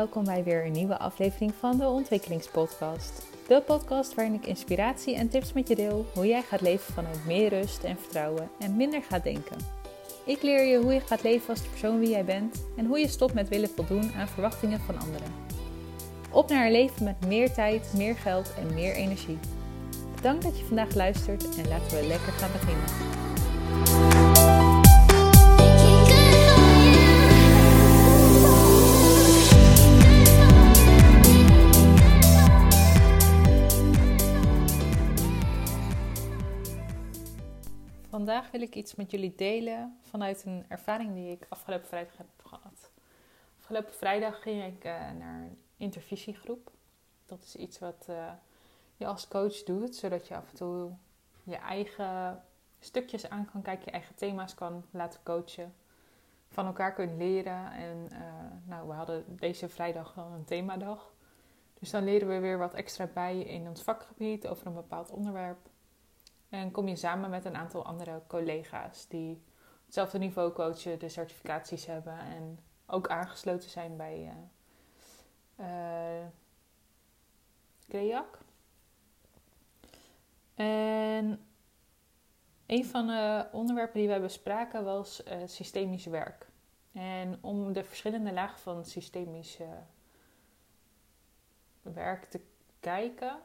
welkom bij weer een nieuwe aflevering van de Ontwikkelingspodcast. De podcast waarin ik inspiratie en tips met je deel hoe jij gaat leven vanuit meer rust en vertrouwen en minder gaat denken. Ik leer je hoe je gaat leven als de persoon wie jij bent en hoe je stopt met willen voldoen aan verwachtingen van anderen. Op naar een leven met meer tijd, meer geld en meer energie. Bedankt dat je vandaag luistert en laten we lekker gaan beginnen. Vandaag wil ik iets met jullie delen vanuit een ervaring die ik afgelopen vrijdag heb gehad. Afgelopen vrijdag ging ik uh, naar een intervisiegroep. Dat is iets wat uh, je als coach doet, zodat je af en toe je eigen stukjes aan kan kijken, je eigen thema's kan laten coachen, van elkaar kunt leren. En uh, nou, we hadden deze vrijdag al een themadag. Dus dan leren we weer wat extra bij in ons vakgebied over een bepaald onderwerp. En kom je samen met een aantal andere collega's die hetzelfde niveau coachen, de certificaties hebben en ook aangesloten zijn bij uh, CREAC. En een van de onderwerpen die wij bespraken was uh, systemisch werk. En om de verschillende lagen van systemisch werk te kijken,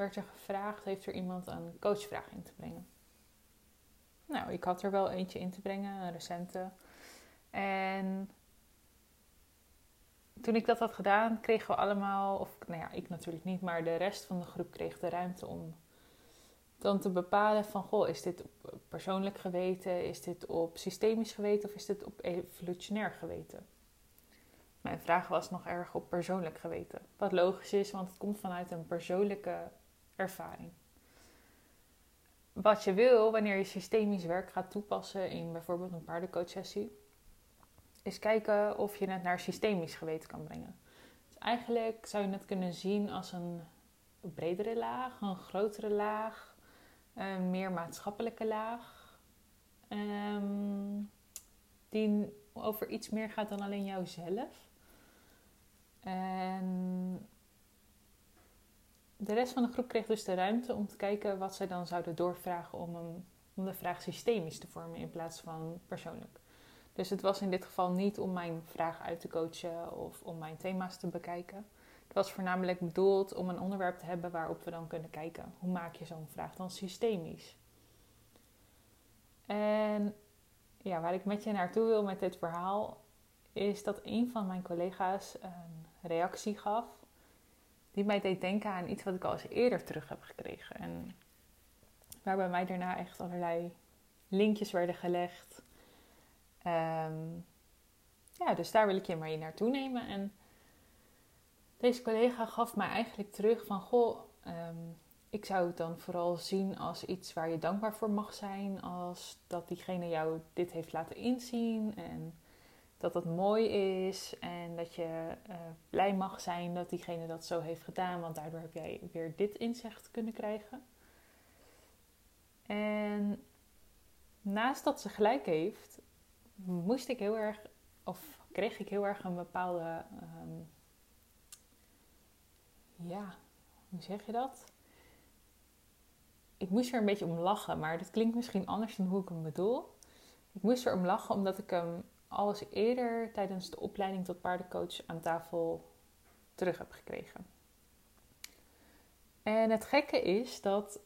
werd er gevraagd: heeft er iemand een coachvraag in te brengen? Nou, ik had er wel eentje in te brengen, een recente. En toen ik dat had gedaan, kregen we allemaal, of nou ja, ik natuurlijk niet, maar de rest van de groep kreeg de ruimte om dan te bepalen van, goh, is dit op persoonlijk geweten, is dit op systemisch geweten of is dit op evolutionair geweten? Mijn vraag was nog erg op persoonlijk geweten. Wat logisch is, want het komt vanuit een persoonlijke ervaring. Wat je wil wanneer je systemisch werk gaat toepassen in bijvoorbeeld een paardencoachsessie, is kijken of je het naar systemisch geweten kan brengen. Dus eigenlijk zou je het kunnen zien als een bredere laag, een grotere laag, een meer maatschappelijke laag. Um, die over iets meer gaat dan alleen jouzelf. En de rest van de groep kreeg dus de ruimte om te kijken wat zij dan zouden doorvragen om, een, om de vraag systemisch te vormen in plaats van persoonlijk. Dus het was in dit geval niet om mijn vraag uit te coachen of om mijn thema's te bekijken. Het was voornamelijk bedoeld om een onderwerp te hebben waarop we dan kunnen kijken. Hoe maak je zo'n vraag dan systemisch? En ja, waar ik met je naartoe wil met dit verhaal, is dat een van mijn collega's een reactie gaf die mij deed denken aan iets wat ik al eens eerder terug heb gekregen. En waar bij mij daarna echt allerlei linkjes werden gelegd. Um, ja, dus daar wil ik je maar naartoe nemen. En deze collega gaf mij eigenlijk terug van... Goh, um, ik zou het dan vooral zien als iets waar je dankbaar voor mag zijn. Als dat diegene jou dit heeft laten inzien. En dat het mooi is en dat je uh, blij mag zijn dat diegene dat zo heeft gedaan, want daardoor heb jij weer dit inzicht kunnen krijgen. En naast dat ze gelijk heeft, moest ik heel erg, of kreeg ik heel erg een bepaalde, um, ja, hoe zeg je dat? Ik moest er een beetje om lachen, maar dat klinkt misschien anders dan hoe ik hem bedoel. Ik moest er om lachen omdat ik hem al eens eerder tijdens de opleiding tot paardencoach aan tafel terug heb gekregen. En het gekke is dat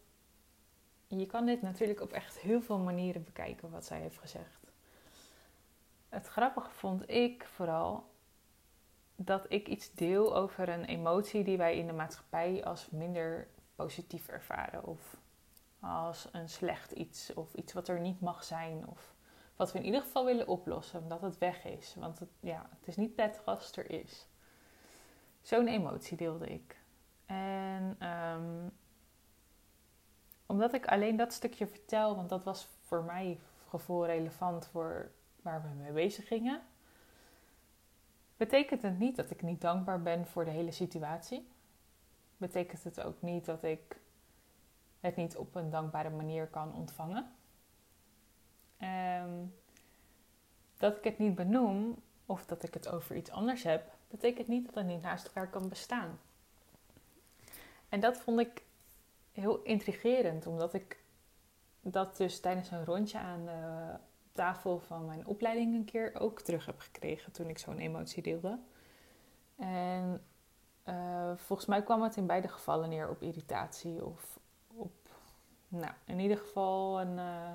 je kan dit natuurlijk op echt heel veel manieren bekijken wat zij heeft gezegd. Het grappige vond ik vooral dat ik iets deel over een emotie die wij in de maatschappij als minder positief ervaren of als een slecht iets of iets wat er niet mag zijn of wat we in ieder geval willen oplossen, omdat het weg is. Want het, ja, het is niet prettig als het er is. Zo'n emotie deelde ik. En um, omdat ik alleen dat stukje vertel, want dat was voor mij gevoel relevant voor waar we mee bezig gingen, betekent het niet dat ik niet dankbaar ben voor de hele situatie. Betekent het ook niet dat ik het niet op een dankbare manier kan ontvangen. Um, dat ik het niet benoem of dat ik het over iets anders heb, betekent niet dat het niet naast elkaar kan bestaan. En dat vond ik heel intrigerend, omdat ik dat dus tijdens een rondje aan de tafel van mijn opleiding een keer ook terug heb gekregen toen ik zo'n emotie deelde. En uh, volgens mij kwam het in beide gevallen neer op irritatie of op, nou, in ieder geval een uh,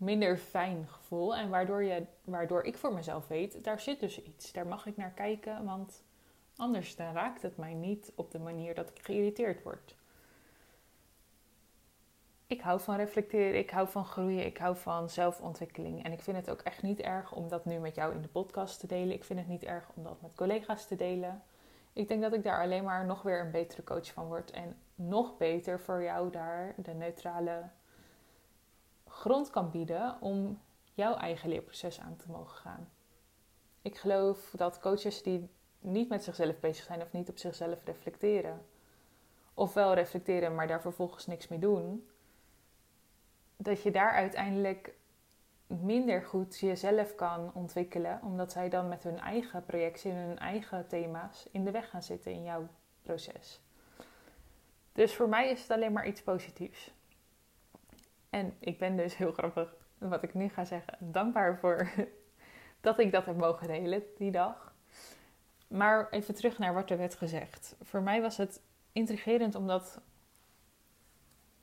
minder fijn gevoel. En waardoor, je, waardoor ik voor mezelf weet, daar zit dus iets. Daar mag ik naar kijken, want anders dan raakt het mij niet op de manier dat ik geïrriteerd word. Ik hou van reflecteren, ik hou van groeien, ik hou van zelfontwikkeling. En ik vind het ook echt niet erg om dat nu met jou in de podcast te delen. Ik vind het niet erg om dat met collega's te delen. Ik denk dat ik daar alleen maar nog weer een betere coach van word. En nog beter voor jou daar de neutrale grond kan bieden om jouw eigen leerproces aan te mogen gaan. Ik geloof dat coaches die niet met zichzelf bezig zijn of niet op zichzelf reflecteren, of wel reflecteren, maar daar vervolgens niks mee doen, dat je daar uiteindelijk minder goed jezelf kan ontwikkelen, omdat zij dan met hun eigen projectie en hun eigen thema's in de weg gaan zitten in jouw proces. Dus voor mij is het alleen maar iets positiefs. En ik ben dus heel grappig, wat ik nu ga zeggen, dankbaar voor dat ik dat heb mogen delen die dag. Maar even terug naar wat er werd gezegd. Voor mij was het intrigerend omdat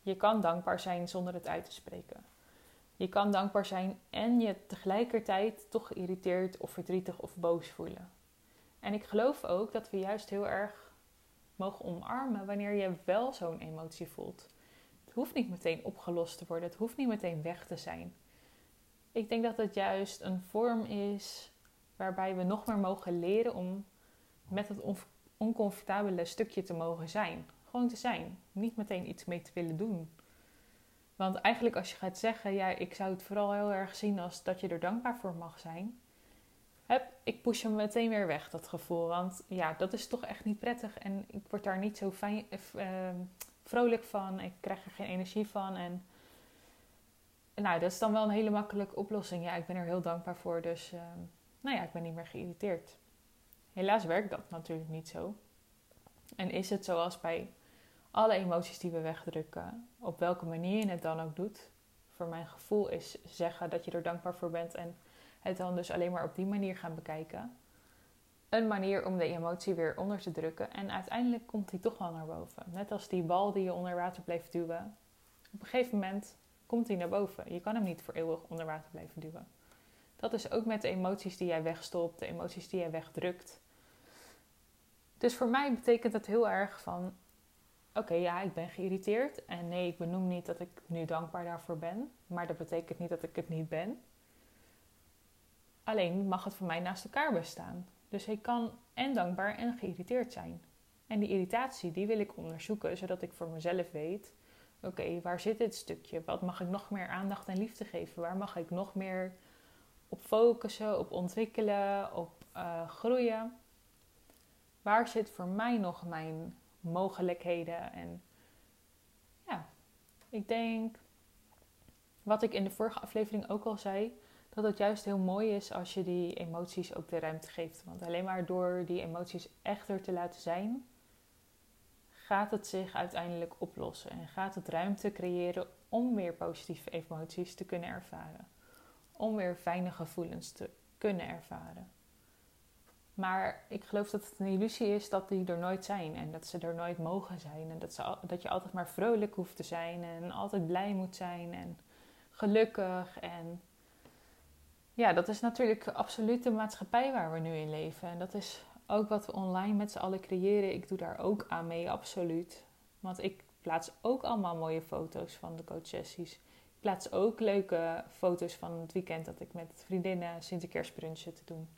je kan dankbaar zijn zonder het uit te spreken. Je kan dankbaar zijn en je tegelijkertijd toch geïrriteerd of verdrietig of boos voelen. En ik geloof ook dat we juist heel erg mogen omarmen wanneer je wel zo'n emotie voelt. Hoeft niet meteen opgelost te worden, het hoeft niet meteen weg te zijn. Ik denk dat het juist een vorm is waarbij we nog meer mogen leren om met het oncomfortabele stukje te mogen zijn. Gewoon te zijn, niet meteen iets mee te willen doen. Want eigenlijk als je gaat zeggen, ja, ik zou het vooral heel erg zien als dat je er dankbaar voor mag zijn. Ik push hem meteen weer weg, dat gevoel. Want ja, dat is toch echt niet prettig. En ik word daar niet zo fijn, uh, vrolijk van. Ik krijg er geen energie van. En nou, dat is dan wel een hele makkelijke oplossing. Ja, ik ben er heel dankbaar voor. Dus uh, nou ja, ik ben niet meer geïrriteerd. Helaas werkt dat natuurlijk niet zo. En is het zoals bij alle emoties die we wegdrukken, op welke manier je het dan ook doet, voor mijn gevoel is zeggen dat je er dankbaar voor bent en het dan dus alleen maar op die manier gaan bekijken. Een manier om de emotie weer onder te drukken en uiteindelijk komt die toch wel naar boven. Net als die bal die je onder water blijft duwen. Op een gegeven moment komt die naar boven. Je kan hem niet voor eeuwig onder water blijven duwen. Dat is ook met de emoties die jij wegstopt, de emoties die jij wegdrukt. Dus voor mij betekent dat heel erg van oké, ja, ik ben geïrriteerd. En nee, ik benoem niet dat ik nu dankbaar daarvoor ben. Maar dat betekent niet dat ik het niet ben. Alleen mag het voor mij naast elkaar bestaan. Dus ik kan en dankbaar en geïrriteerd zijn. En die irritatie, die wil ik onderzoeken, zodat ik voor mezelf weet... Oké, waar zit dit stukje? Wat mag ik nog meer aandacht en liefde geven? Waar mag ik nog meer op focussen, op ontwikkelen, op uh, groeien? Waar zit voor mij nog mijn mogelijkheden. En ja, ik denk, wat ik in de vorige aflevering ook al zei, dat het juist heel mooi is als je die emoties ook de ruimte geeft. Want alleen maar door die emoties echter te laten zijn, gaat het zich uiteindelijk oplossen. En gaat het ruimte creëren om weer positieve emoties te kunnen ervaren. Om weer fijne gevoelens te kunnen ervaren. Maar ik geloof dat het een illusie is dat die er nooit zijn en dat ze er nooit mogen zijn. En dat, ze, dat je altijd maar vrolijk hoeft te zijn en altijd blij moet zijn en gelukkig. En ja, dat is natuurlijk absoluut de maatschappij waar we nu in leven. En dat is ook wat we online met z'n allen creëren. Ik doe daar ook aan mee, absoluut. Want ik plaats ook allemaal mooie foto's van de coachsessies. Ik plaats ook leuke foto's van het weekend dat ik met vriendinnen Sinterkeersbrunch zit te doen.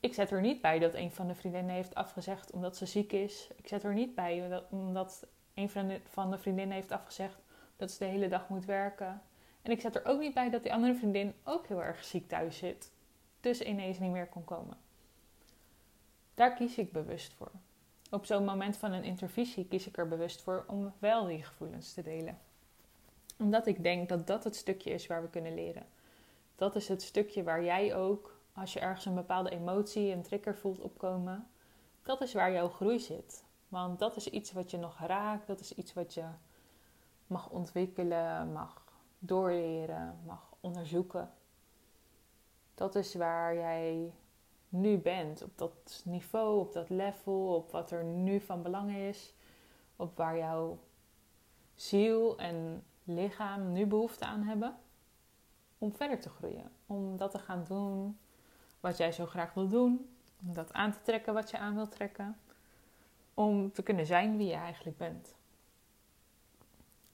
Ik zet er niet bij dat een van de vriendinnen heeft afgezegd omdat ze ziek is. Ik zet er niet bij omdat een van de vriendinnen heeft afgezegd dat ze de hele dag moet werken. En ik zet er ook niet bij dat die andere vriendin ook heel erg ziek thuis zit. Dus ineens niet meer kon komen. Daar kies ik bewust voor. Op zo'n moment van een intervisie kies ik er bewust voor om wel die gevoelens te delen. Omdat ik denk dat dat het stukje is waar we kunnen leren. Dat is het stukje waar jij ook als je ergens een bepaalde emotie, een trigger voelt opkomen, dat is waar jouw groei zit. Want dat is iets wat je nog raakt, dat is iets wat je mag ontwikkelen, mag doorleren, mag onderzoeken. Dat is waar jij nu bent, op dat niveau, op dat level, op wat er nu van belang is, op waar jouw ziel en lichaam nu behoefte aan hebben om verder te groeien. Om dat te gaan doen wat jij zo graag wil doen. Om dat aan te trekken wat je aan wilt trekken. Om te kunnen zijn wie je eigenlijk bent.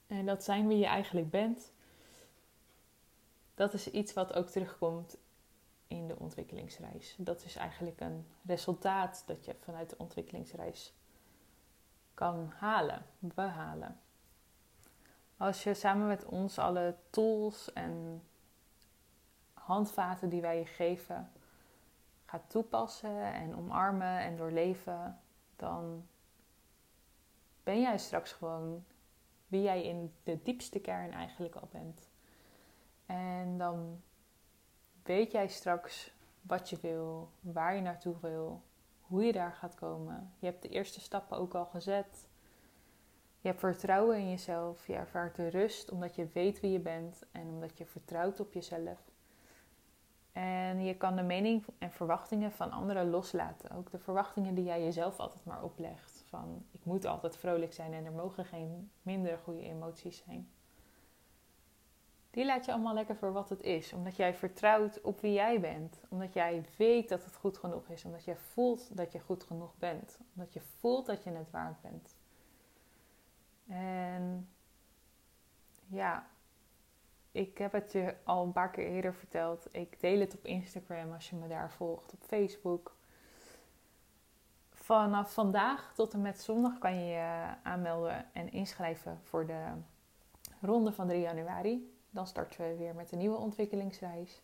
En dat zijn wie je eigenlijk bent, dat is iets wat ook terugkomt in de ontwikkelingsreis. Dat is eigenlijk een resultaat dat je vanuit de ontwikkelingsreis kan halen, behalen. Als je samen met ons alle tools en handvaten die wij je geven gaat toepassen en omarmen en doorleven, dan ben jij straks gewoon wie jij in de diepste kern eigenlijk al bent. En dan weet jij straks wat je wil, waar je naartoe wil, hoe je daar gaat komen. Je hebt de eerste stappen ook al gezet. Je hebt vertrouwen in jezelf. Je ervaart de rust omdat je weet wie je bent en omdat je vertrouwt op jezelf. En je kan de mening en verwachtingen van anderen loslaten. Ook de verwachtingen die jij jezelf altijd maar oplegt. Van ik moet altijd vrolijk zijn en er mogen geen minder goede emoties zijn. Die laat je allemaal lekker voor wat het is. Omdat jij vertrouwt op wie jij bent. Omdat jij weet dat het goed genoeg is. Omdat jij voelt dat je goed genoeg bent. Omdat je voelt dat je het waard bent. En ja, ik heb het je al een paar keer eerder verteld. Ik deel het op Instagram als je me daar volgt, op Facebook. Vanaf vandaag tot en met zondag kan je je aanmelden en inschrijven voor de ronde van 3 januari. Dan starten we weer met een nieuwe ontwikkelingsreis.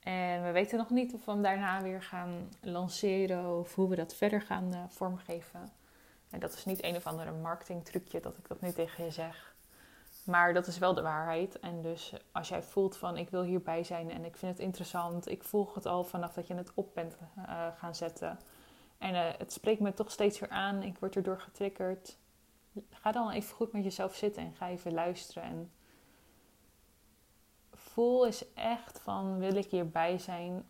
En we weten nog niet of we hem daarna weer gaan lanceren of hoe we dat verder gaan uh, vormgeven. En dat is niet een of andere marketingtrucje dat ik dat nu tegen je zeg. Maar dat is wel de waarheid. En dus als jij voelt van ik wil hierbij zijn en ik vind het interessant, ik volg het al vanaf dat je het op bent uh, gaan zetten. En het spreekt me toch steeds weer aan, ik word erdoor getriggerd. Ga dan even goed met jezelf zitten en ga even luisteren. En voel is echt van wil ik hierbij zijn?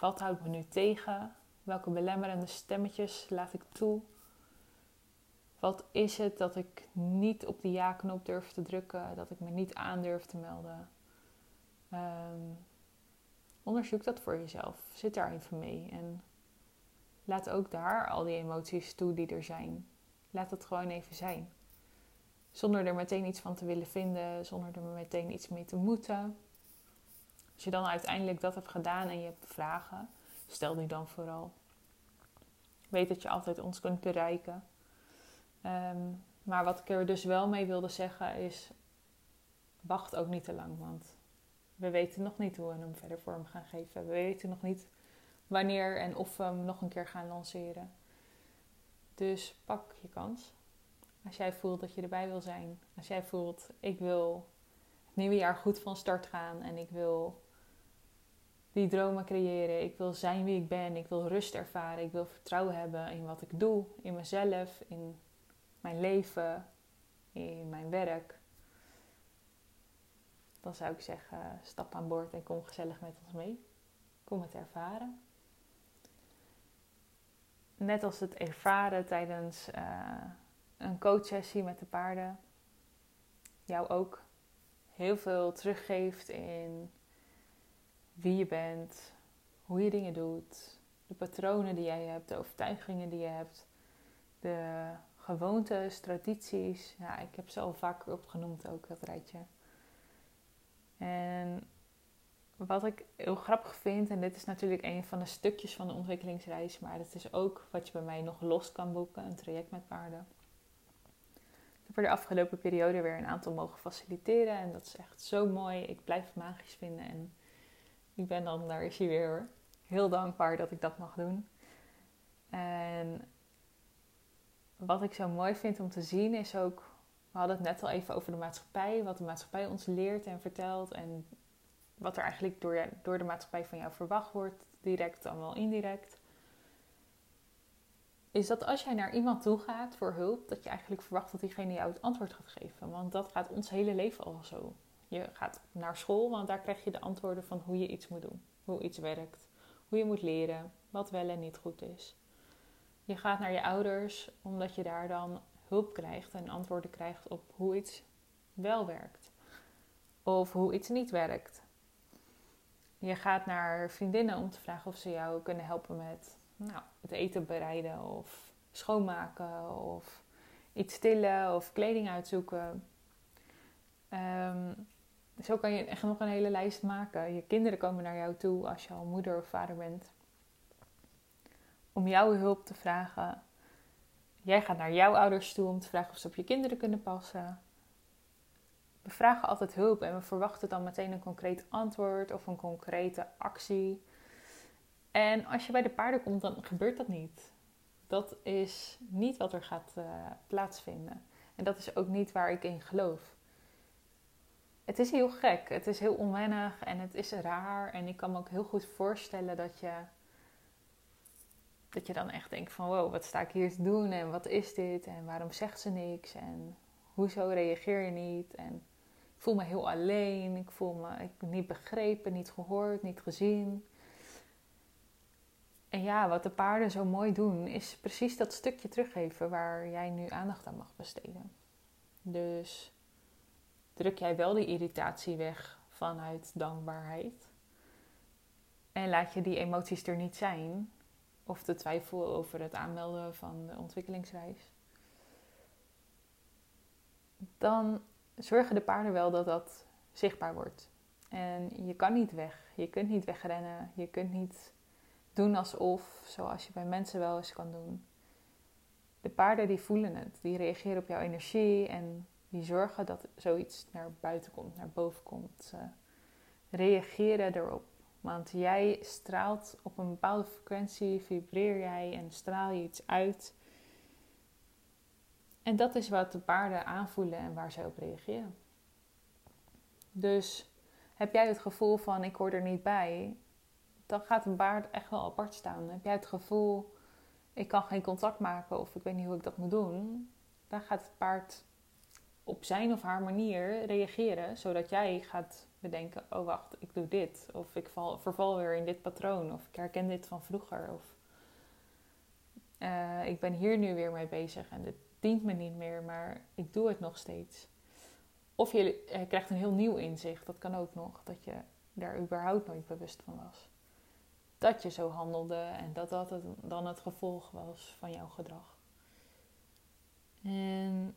Wat houdt me nu tegen? Welke belemmerende stemmetjes laat ik toe? Wat is het dat ik niet op de ja-knop durf te drukken, dat ik me niet aan durf te melden? Um, onderzoek dat voor jezelf. Zit daar even mee. En laat ook daar al die emoties toe die er zijn. Laat het gewoon even zijn. Zonder er meteen iets van te willen vinden, zonder er meteen iets mee te moeten. Als je dan uiteindelijk dat hebt gedaan en je hebt vragen, stel die dan vooral. Weet dat je altijd ons kunt bereiken. Ehm, maar wat ik er dus wel mee wilde zeggen is: wacht ook niet te lang, want we weten nog niet hoe we hem verder vorm gaan geven. We weten nog niet wanneer en of we hem nog een keer gaan lanceren. Dus pak je kans. Als jij voelt dat je erbij wil zijn, als jij voelt ik wil het nieuwe jaar goed van start gaan en ik wil die dromen creëren, ik wil zijn wie ik ben, ik wil rust ervaren, ik wil vertrouwen hebben in wat ik doe, in mezelf, in mijn leven, in mijn werk, dan zou ik zeggen: stap aan boord en kom gezellig met ons mee. Kom het ervaren. Net als het ervaren tijdens uh, een coachsessie met de paarden, jou ook heel veel teruggeeft in wie je bent, hoe je dingen doet, de patronen die jij hebt, de overtuigingen die je hebt, de gewoontes, tradities. Ja, ik heb ze al vaker opgenoemd ook, dat rijtje. En wat ik heel grappig vind, en dit is natuurlijk een van de stukjes van de ontwikkelingsreis, maar het is ook wat je bij mij nog los kan boeken, een traject met paarden. Ik heb de afgelopen periode weer een aantal mogen faciliteren en dat is echt zo mooi. Ik blijf het magisch vinden en ik ben dan, daar is hij weer heel dankbaar dat ik dat mag doen. En wat ik zo mooi vind om te zien is ook, we hadden het net al even over de maatschappij, wat de maatschappij ons leert en vertelt. En wat er eigenlijk door, door de maatschappij van jou verwacht wordt, direct wel indirect. Is dat als jij naar iemand toe gaat voor hulp, dat je eigenlijk verwacht dat diegene jou het antwoord gaat geven. Want dat gaat ons hele leven al zo. Je gaat naar school, want daar krijg je de antwoorden van hoe je iets moet doen, hoe iets werkt, hoe je moet leren, wat wel en niet goed is. Je gaat naar je ouders omdat je daar dan hulp krijgt en antwoorden krijgt op hoe iets wel werkt of hoe iets niet werkt. Je gaat naar vriendinnen om te vragen of ze jou kunnen helpen met nou, het eten bereiden of schoonmaken of iets stillen of kleding uitzoeken. Um, zo kan je echt nog een hele lijst maken. Je kinderen komen naar jou toe als je al moeder of vader bent. Om jouw hulp te vragen. Jij gaat naar jouw ouders toe om te vragen of ze op je kinderen kunnen passen. We vragen altijd hulp en we verwachten dan meteen een concreet antwoord of een concrete actie. En als je bij de paarden komt, dan gebeurt dat niet. Dat is niet wat er gaat uh, plaatsvinden. En dat is ook niet waar ik in geloof het is heel gek. Het is heel onwennig en het is raar. En ik kan me ook heel goed voorstellen dat je, dat je dan echt denkt van wow, wat sta ik hier te doen en wat is dit en waarom zegt ze niks en hoezo reageer je niet en ik voel me heel alleen, ik voel me ik niet begrepen, niet gehoord, niet gezien. En ja, wat de paarden zo mooi doen, is precies dat stukje teruggeven waar jij nu aandacht aan mag besteden. Dus druk jij wel die irritatie weg vanuit dankbaarheid. En laat je die emoties er niet zijn. Of de twijfel over het aanmelden van de ontwikkelingsreis. Dan zorgen de paarden wel dat dat zichtbaar wordt. En je kan niet weg. Je kunt niet wegrennen. Je kunt niet doen alsof, zoals je bij mensen wel eens kan doen. De paarden die voelen het. Die reageren op jouw energie en die zorgen dat zoiets naar buiten komt, naar boven komt. Ze reageren erop. Want jij straalt op een bepaalde frequentie, vibreer jij en straal je iets uit. En dat is wat de paarden aanvoelen en waar zij op reageren. Dus heb jij het gevoel van ik hoor er niet bij, dan gaat een paard echt wel apart staan. Heb jij het gevoel ik kan geen contact maken of ik weet niet hoe ik dat moet doen, dan gaat het paard op zijn of haar manier reageren, zodat jij gaat bedenken: oh wacht, ik doe dit, of ik val, verval weer in dit patroon, of ik herken dit van vroeger, of uh, ik ben hier nu weer mee bezig en dit dient me niet meer, maar ik doe het nog steeds. Of je krijgt een heel nieuw inzicht, dat kan ook nog, dat je daar überhaupt nooit bewust van was. Dat je zo handelde en dat dat het, dan het gevolg was van jouw gedrag. En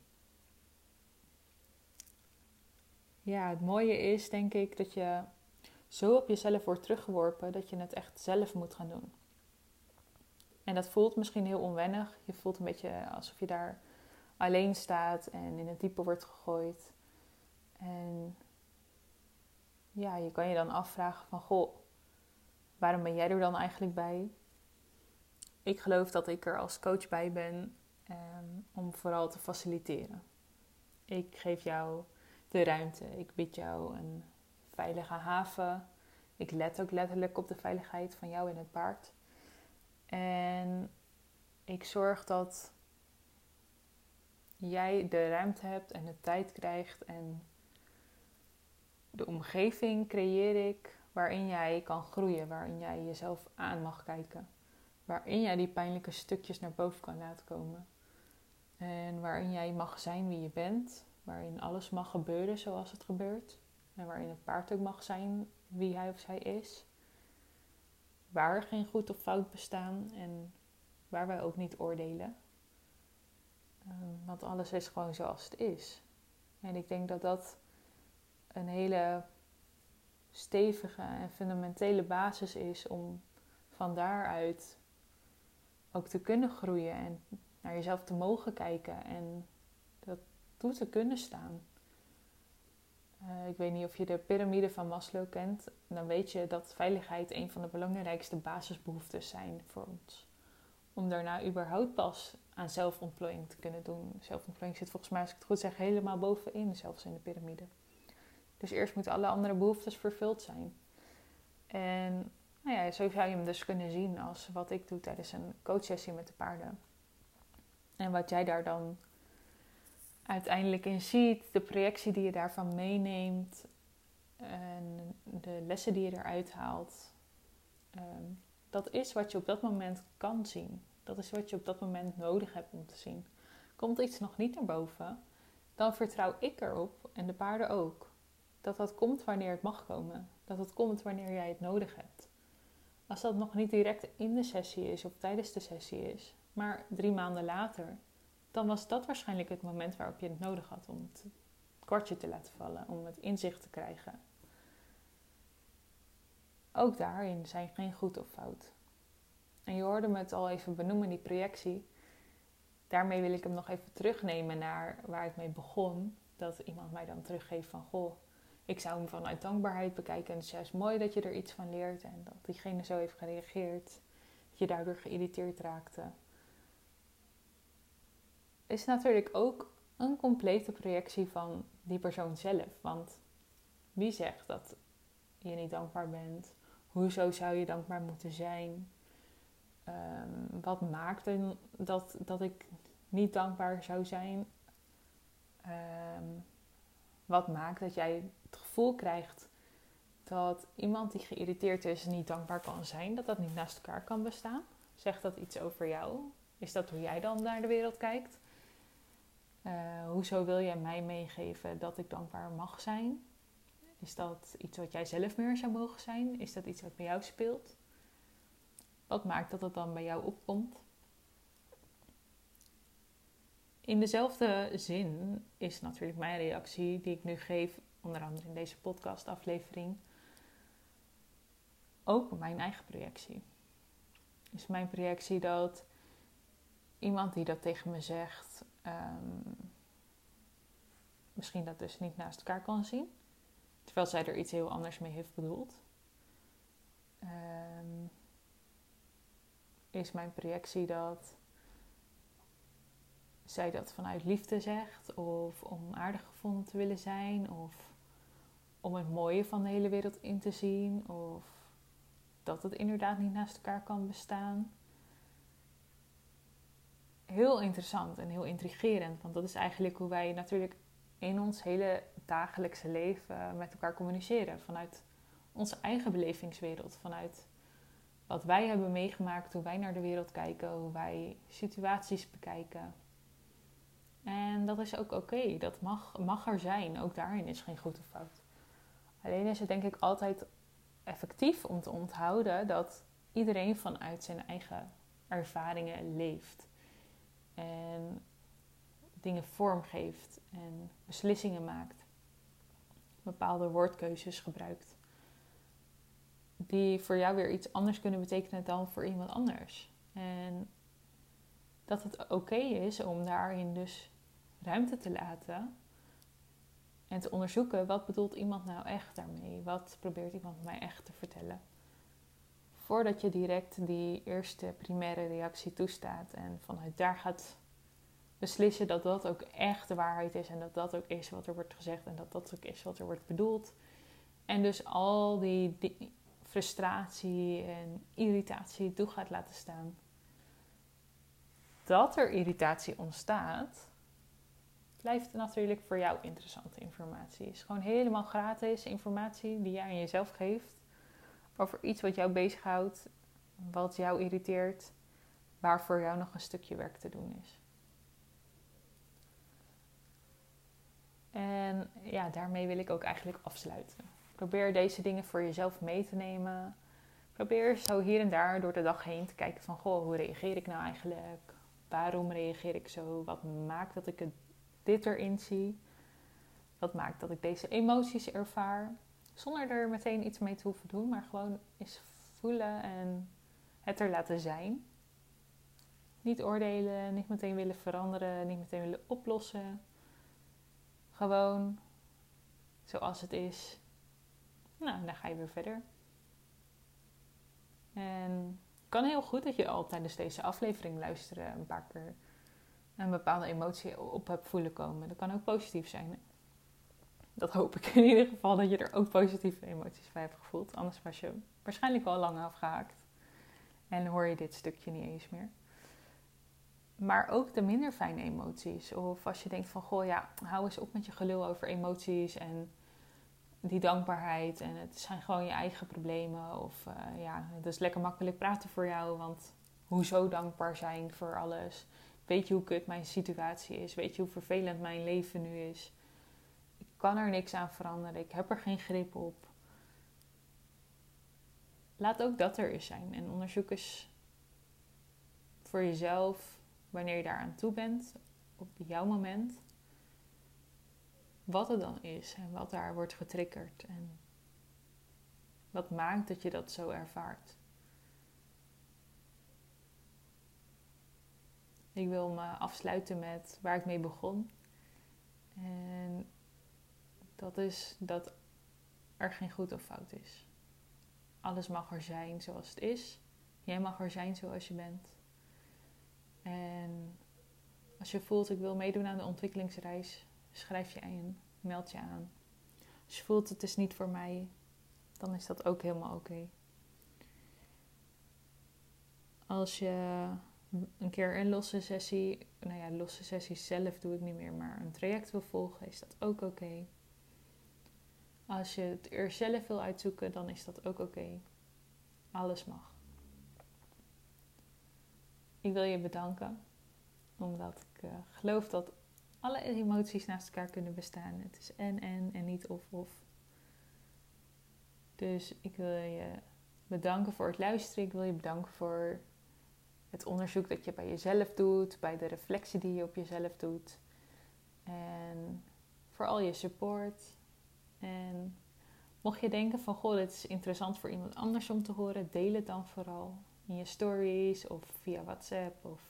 ja, het mooie is denk ik dat je zo op jezelf wordt teruggeworpen dat je het echt zelf moet gaan doen. En dat voelt misschien heel onwennig. Je voelt een beetje alsof je daar alleen staat en in het diepe wordt gegooid. En ja, je kan je dan afvragen van goh, waarom ben jij er dan eigenlijk bij? Ik geloof dat ik er als coach bij ben um, om vooral te faciliteren. Ik geef jou de ruimte. Ik bied jou een veilige haven. Ik let ook letterlijk op de veiligheid van jou en het paard. En ik zorg dat jij de ruimte hebt en de tijd krijgt en de omgeving creëer ik waarin jij kan groeien, waarin jij jezelf aan mag kijken, waarin jij die pijnlijke stukjes naar boven kan laten komen en waarin jij mag zijn wie je bent waarin alles mag gebeuren zoals het gebeurt. En waarin het paard ook mag zijn wie hij of zij is. Waar geen goed of fout bestaan en waar wij ook niet oordelen. Ehm, want alles is gewoon zoals het is. En ik denk dat dat een hele stevige en fundamentele basis is om van daaruit ook te kunnen groeien en naar jezelf te mogen kijken en toe te kunnen staan. Uh, ik weet niet of je de piramide van Maslow kent. Dan weet je dat veiligheid een van de belangrijkste basisbehoeftes zijn voor ons. Om daarna überhaupt pas aan zelfontplooiing te kunnen doen. Zelfontplooiing zit volgens mij, als ik het goed zeg, helemaal bovenin, zelfs in de piramide. Dus eerst moeten alle andere behoeftes vervuld zijn. En nou ja, zo zou je hem dus kunnen zien als wat ik doe tijdens een coachsessie met de paarden. En wat jij daar dan uiteindelijk in ziet, de projectie die je daarvan meeneemt en de lessen die je eruit haalt, ehm, dat is wat je op dat moment kan zien. Dat is wat je op dat moment nodig hebt om te zien. Komt iets nog niet naar boven, dan vertrouw ik erop en de paarden ook. Dat dat komt wanneer het mag komen. Dat het komt wanneer jij het nodig hebt. Als dat nog niet direct in de sessie is of tijdens de sessie is, maar drie maanden later, dan was dat waarschijnlijk het moment waarop je het nodig had om het kwartje te laten vallen, om het inzicht te krijgen. Ook daarin zijn geen goed of fout. En je hoorde me het al even benoemen, die projectie. Daarmee wil ik hem nog even terugnemen naar waar ik mee begon. Dat iemand mij dan teruggeeft van, goh, ik zou hem vanuit dankbaarheid bekijken. En het is juist mooi dat je er iets van leert en dat diegene zo heeft gereageerd. Dat je daardoor geïrriteerd raakte. Is natuurlijk ook een complete projectie van die persoon zelf. Want wie zegt dat je niet dankbaar bent? Hoezo zou je dankbaar moeten zijn? Um, wat maakt dat, dat ik niet dankbaar zou zijn? Um, wat maakt dat jij het gevoel krijgt dat iemand die geïrriteerd is niet dankbaar kan zijn, dat dat niet naast elkaar kan bestaan? Zegt dat iets over jou? Is dat hoe jij dan naar de wereld kijkt? Uh, hoezo wil jij mij meegeven dat ik dankbaar mag zijn? Is dat iets wat jij zelf meer zou mogen zijn? Is dat iets wat bij jou speelt? Wat maakt dat het dan bij jou opkomt? In dezelfde zin is natuurlijk mijn reactie die ik nu geef, onder andere in deze podcastaflevering, ook mijn eigen projectie. Is mijn projectie dat iemand die dat tegen me zegt, um, misschien dat dus niet naast elkaar kan zien, terwijl zij er iets heel anders mee heeft bedoeld. Um, is mijn projectie dat zij dat vanuit liefde zegt, of om aardig gevonden te willen zijn, of om het mooie van de hele wereld in te zien, of dat het inderdaad niet naast elkaar kan bestaan. Heel interessant en heel intrigerend, want dat is eigenlijk hoe wij natuurlijk in ons hele dagelijkse leven met elkaar communiceren. Vanuit onze eigen belevingswereld, vanuit wat wij hebben meegemaakt, hoe wij naar de wereld kijken, hoe wij situaties bekijken. En dat is ook oké, dat mag, mag er zijn. Ook daarin is geen goed of fout. Alleen is het denk ik altijd effectief om te onthouden dat iedereen vanuit zijn eigen ervaringen leeft. En dingen vormgeeft en beslissingen maakt. Bepaalde woordkeuzes gebruikt. Die voor jou weer iets anders kunnen betekenen dan voor iemand anders. En dat het oké is om daarin dus ruimte te laten en te onderzoeken wat bedoelt iemand nou echt daarmee? Wat probeert iemand mij echt te vertellen? Voordat je direct die eerste primaire reactie toestaat en vanuit daar gaat beslissen dat dat ook echt de waarheid is en dat dat ook is wat er wordt gezegd en dat dat ook is wat er wordt bedoeld. En dus al die, die frustratie en irritatie toe gaat laten staan. Dat er irritatie ontstaat, blijft natuurlijk voor jou interessante informatie. Het is gewoon helemaal gratis informatie die jij aan jezelf geeft over iets wat jou bezighoudt, wat jou irriteert, waar voor jou nog een stukje werk te doen is. En ja, daarmee wil ik ook eigenlijk afsluiten. Probeer deze dingen voor jezelf mee te nemen. Probeer zo hier en daar door de dag heen te kijken van, goh, hoe reageer ik nou eigenlijk? Waarom reageer ik zo? Wat maakt dat ik het dit erin zie. Wat maakt dat ik deze emoties ervaar. Zonder er meteen iets mee te hoeven doen, maar gewoon eens voelen en het er laten zijn. Niet oordelen, niet meteen willen veranderen, niet meteen willen oplossen. Gewoon zoals het is. Nou, dan ga je weer verder. En kan heel goed dat je al tijdens deze aflevering luisteren een paar keer een bepaalde emotie op hebt voelen komen. Dat kan ook positief zijn. dat hoop ik in ieder geval, dat je er ook positieve emoties bij hebt gevoeld. Anders was je waarschijnlijk wel lang afgehaakt. En hoor je dit stukje niet eens meer. Maar ook de minder fijne emoties. Of als je denkt van, goh ja, hou eens op met je gelul over emoties en die dankbaarheid. En het zijn gewoon je eigen problemen. Of uh, ja, het is lekker makkelijk praten voor jou, want hoezo dankbaar zijn voor alles? Weet je hoe kut mijn situatie is? Weet je hoe vervelend mijn leven nu is? Ik kan er niks aan veranderen. Ik heb er geen grip op. Laat ook dat er eens zijn. En onderzoek eens voor jezelf, wanneer je daar aan toe bent, op jouw moment, wat het dan is en wat daar wordt getriggerd. En wat maakt dat je dat zo ervaart. Ik wil me afsluiten met waar ik mee begon. En dat is dat er geen goed of fout is. Alles mag er zijn zoals het is. Jij mag er zijn zoals je bent. En als je voelt ik wil meedoen aan de ontwikkelingsreis, schrijf je in, meld je aan. Als je voelt het is niet voor mij, dan is dat ook helemaal oké. Als je een keer een losse sessie, nou ja, losse sessies zelf doe ik niet meer, maar een traject wil volgen, is dat ook oké. Als je het er zelf wil uitzoeken, dan is dat ook oké. Alles mag. Ik wil je bedanken, omdat ik uh, geloof dat alle emoties naast elkaar kunnen bestaan. Het is en en en niet of of. Dus ik wil je bedanken voor het luisteren. Ik wil je bedanken voor het onderzoek dat je bij jezelf doet, bij de reflectie die je op jezelf doet. En voor al je support. En mocht je denken van, goh, dit is interessant voor iemand anders om te horen, deel het dan vooral in je stories of via WhatsApp of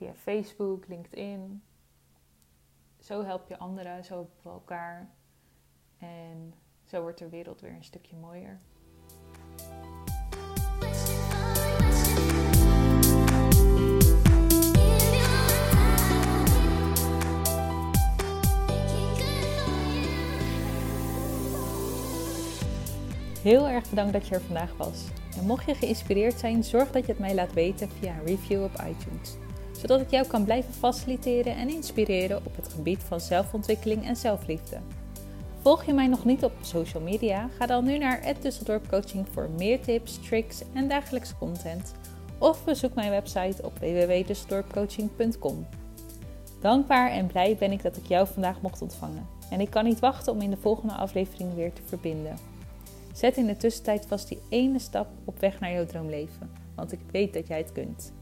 via Facebook, LinkedIn. Zo help je anderen, zo helpen we elkaar. En zo wordt de wereld weer een stukje mooier. Heel erg bedankt dat je er vandaag was. En mocht je geïnspireerd zijn, zorg dat je het mij laat weten via een review op iTunes. Zodat ik jou kan blijven faciliteren en inspireren op het gebied van zelfontwikkeling en zelfliefde. Volg je mij nog niet op social media? Ga dan nu naar Dusseldorp Coaching voor meer tips, tricks en dagelijkse content. Of bezoek mijn website op www.dusseldorpcoaching.com. Dankbaar en blij ben ik dat ik jou vandaag mocht ontvangen. En ik kan niet wachten om in de volgende aflevering weer te verbinden. Zet in de tussentijd vast die ene stap op weg naar jouw droomleven, want ik weet dat jij het kunt.